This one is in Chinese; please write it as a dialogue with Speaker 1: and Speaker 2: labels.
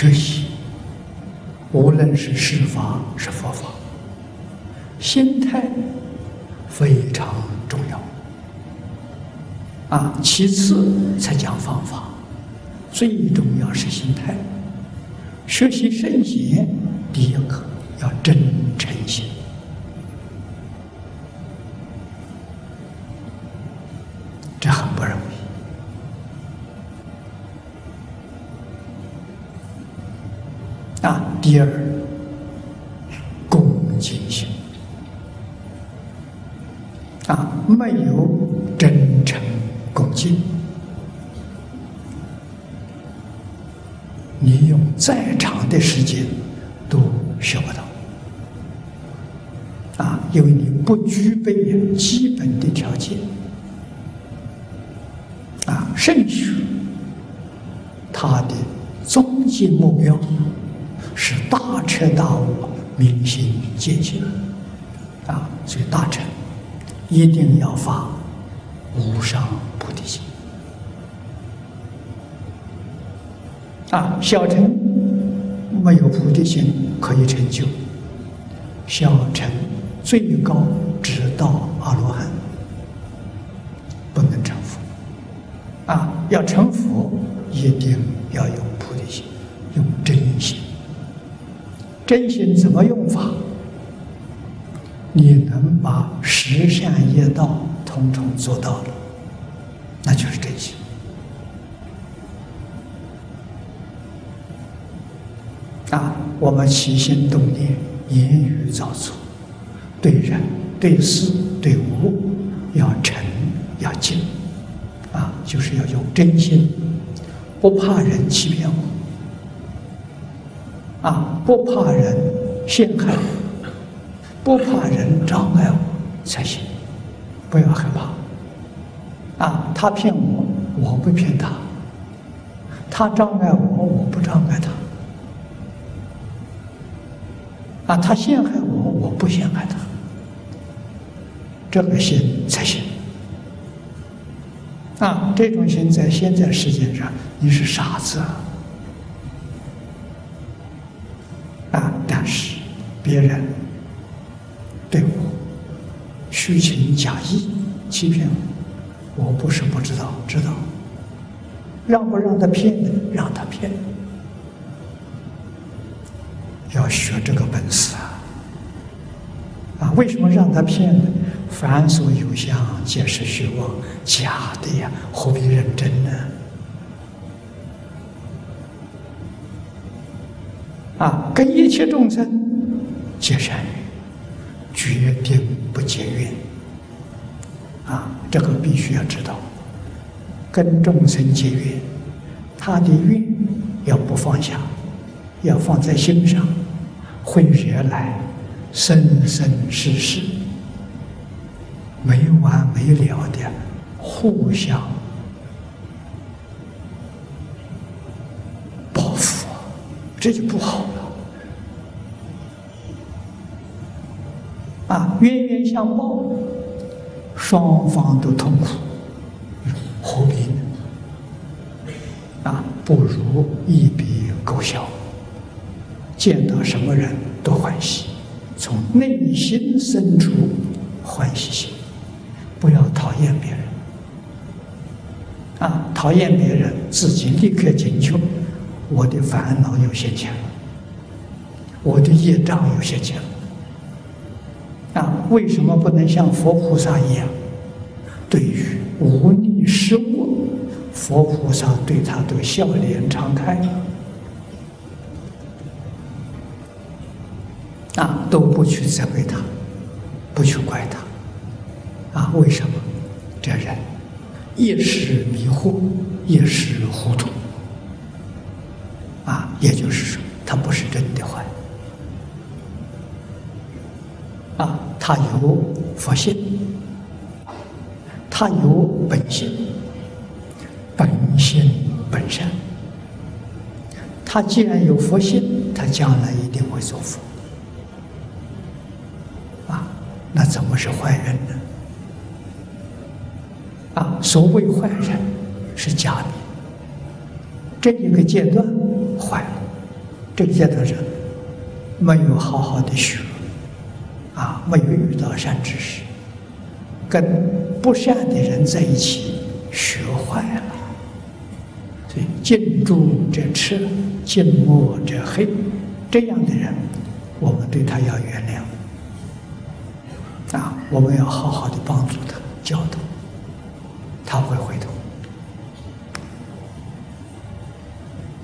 Speaker 1: 学习，无论是释法是佛法，心态非常重要。啊，其次才讲方法，最重要是心态。学习圣贤，第一课要真诚心。啊！第二，恭敬心啊，没有真诚恭敬，你用再长的时间都学不到啊，因为你不具备基本的条件。啊，甚至，他的终极目标彻大悟、明心见性啊！所以大乘一定要发无上菩提心啊！小乘没有菩提心可以成就，小乘最高直到阿罗汉。不能成佛啊要成佛，一定真心怎么用法？你能把十善业道统统做到了，那就是真心。啊，我们起心动念、言语造作，对人、对事、对物，要诚，要敬。啊，就是要用真心，不怕人欺骗我，啊，不怕人陷害我，不怕人障碍我才行，不要害怕。啊，他骗我，我不骗他；他障碍我，我不障碍他。啊，他陷害我，我不陷害他，这个心才行。啊，这种心在现在世界上，你是傻子啊啊！但是别人对我虚情假意欺骗我，我不是不知道，知道让不让他骗呢？让他骗，要学这个本事啊！啊，为什么让他骗呢？凡所有相，皆是虚妄，假的呀，何必认真呢？啊，跟一切众生结善缘，决定不结怨。啊，这个必须要知道，跟众生结缘，他的怨要不放下，要放在心上，会惹来生生世世。没完没了的互相这就不好了。啊，冤冤相报，双方都痛苦，何必呢？啊，不如一笔勾销，见到什么人都欢喜，从内心深处欢喜心。不要讨厌别人，啊，讨厌别人，自己立刻警觉，我的烦恼有现前了，我的业障有现前了，啊，为什么不能像佛菩萨一样，对于无利失恶，佛菩萨对他的笑脸常开，啊，都不去责备他，不去怪他。啊，为什么这人一时迷惑，一时糊涂？也就是说，他不是真的坏。啊，他有佛性，他有本性，本性本善。他既然有佛性，他将来一定会做佛。啊，那怎么是坏人呢？啊，所谓坏人是假的，这一个阶段坏了，这个阶段是没有好好的学，啊，没有遇到善知识，跟不善的人在一起学坏了。所以近朱者赤，近墨者黑，这样的人，我们对他要原谅，啊，我们要好好的帮助他，教导，他会回头。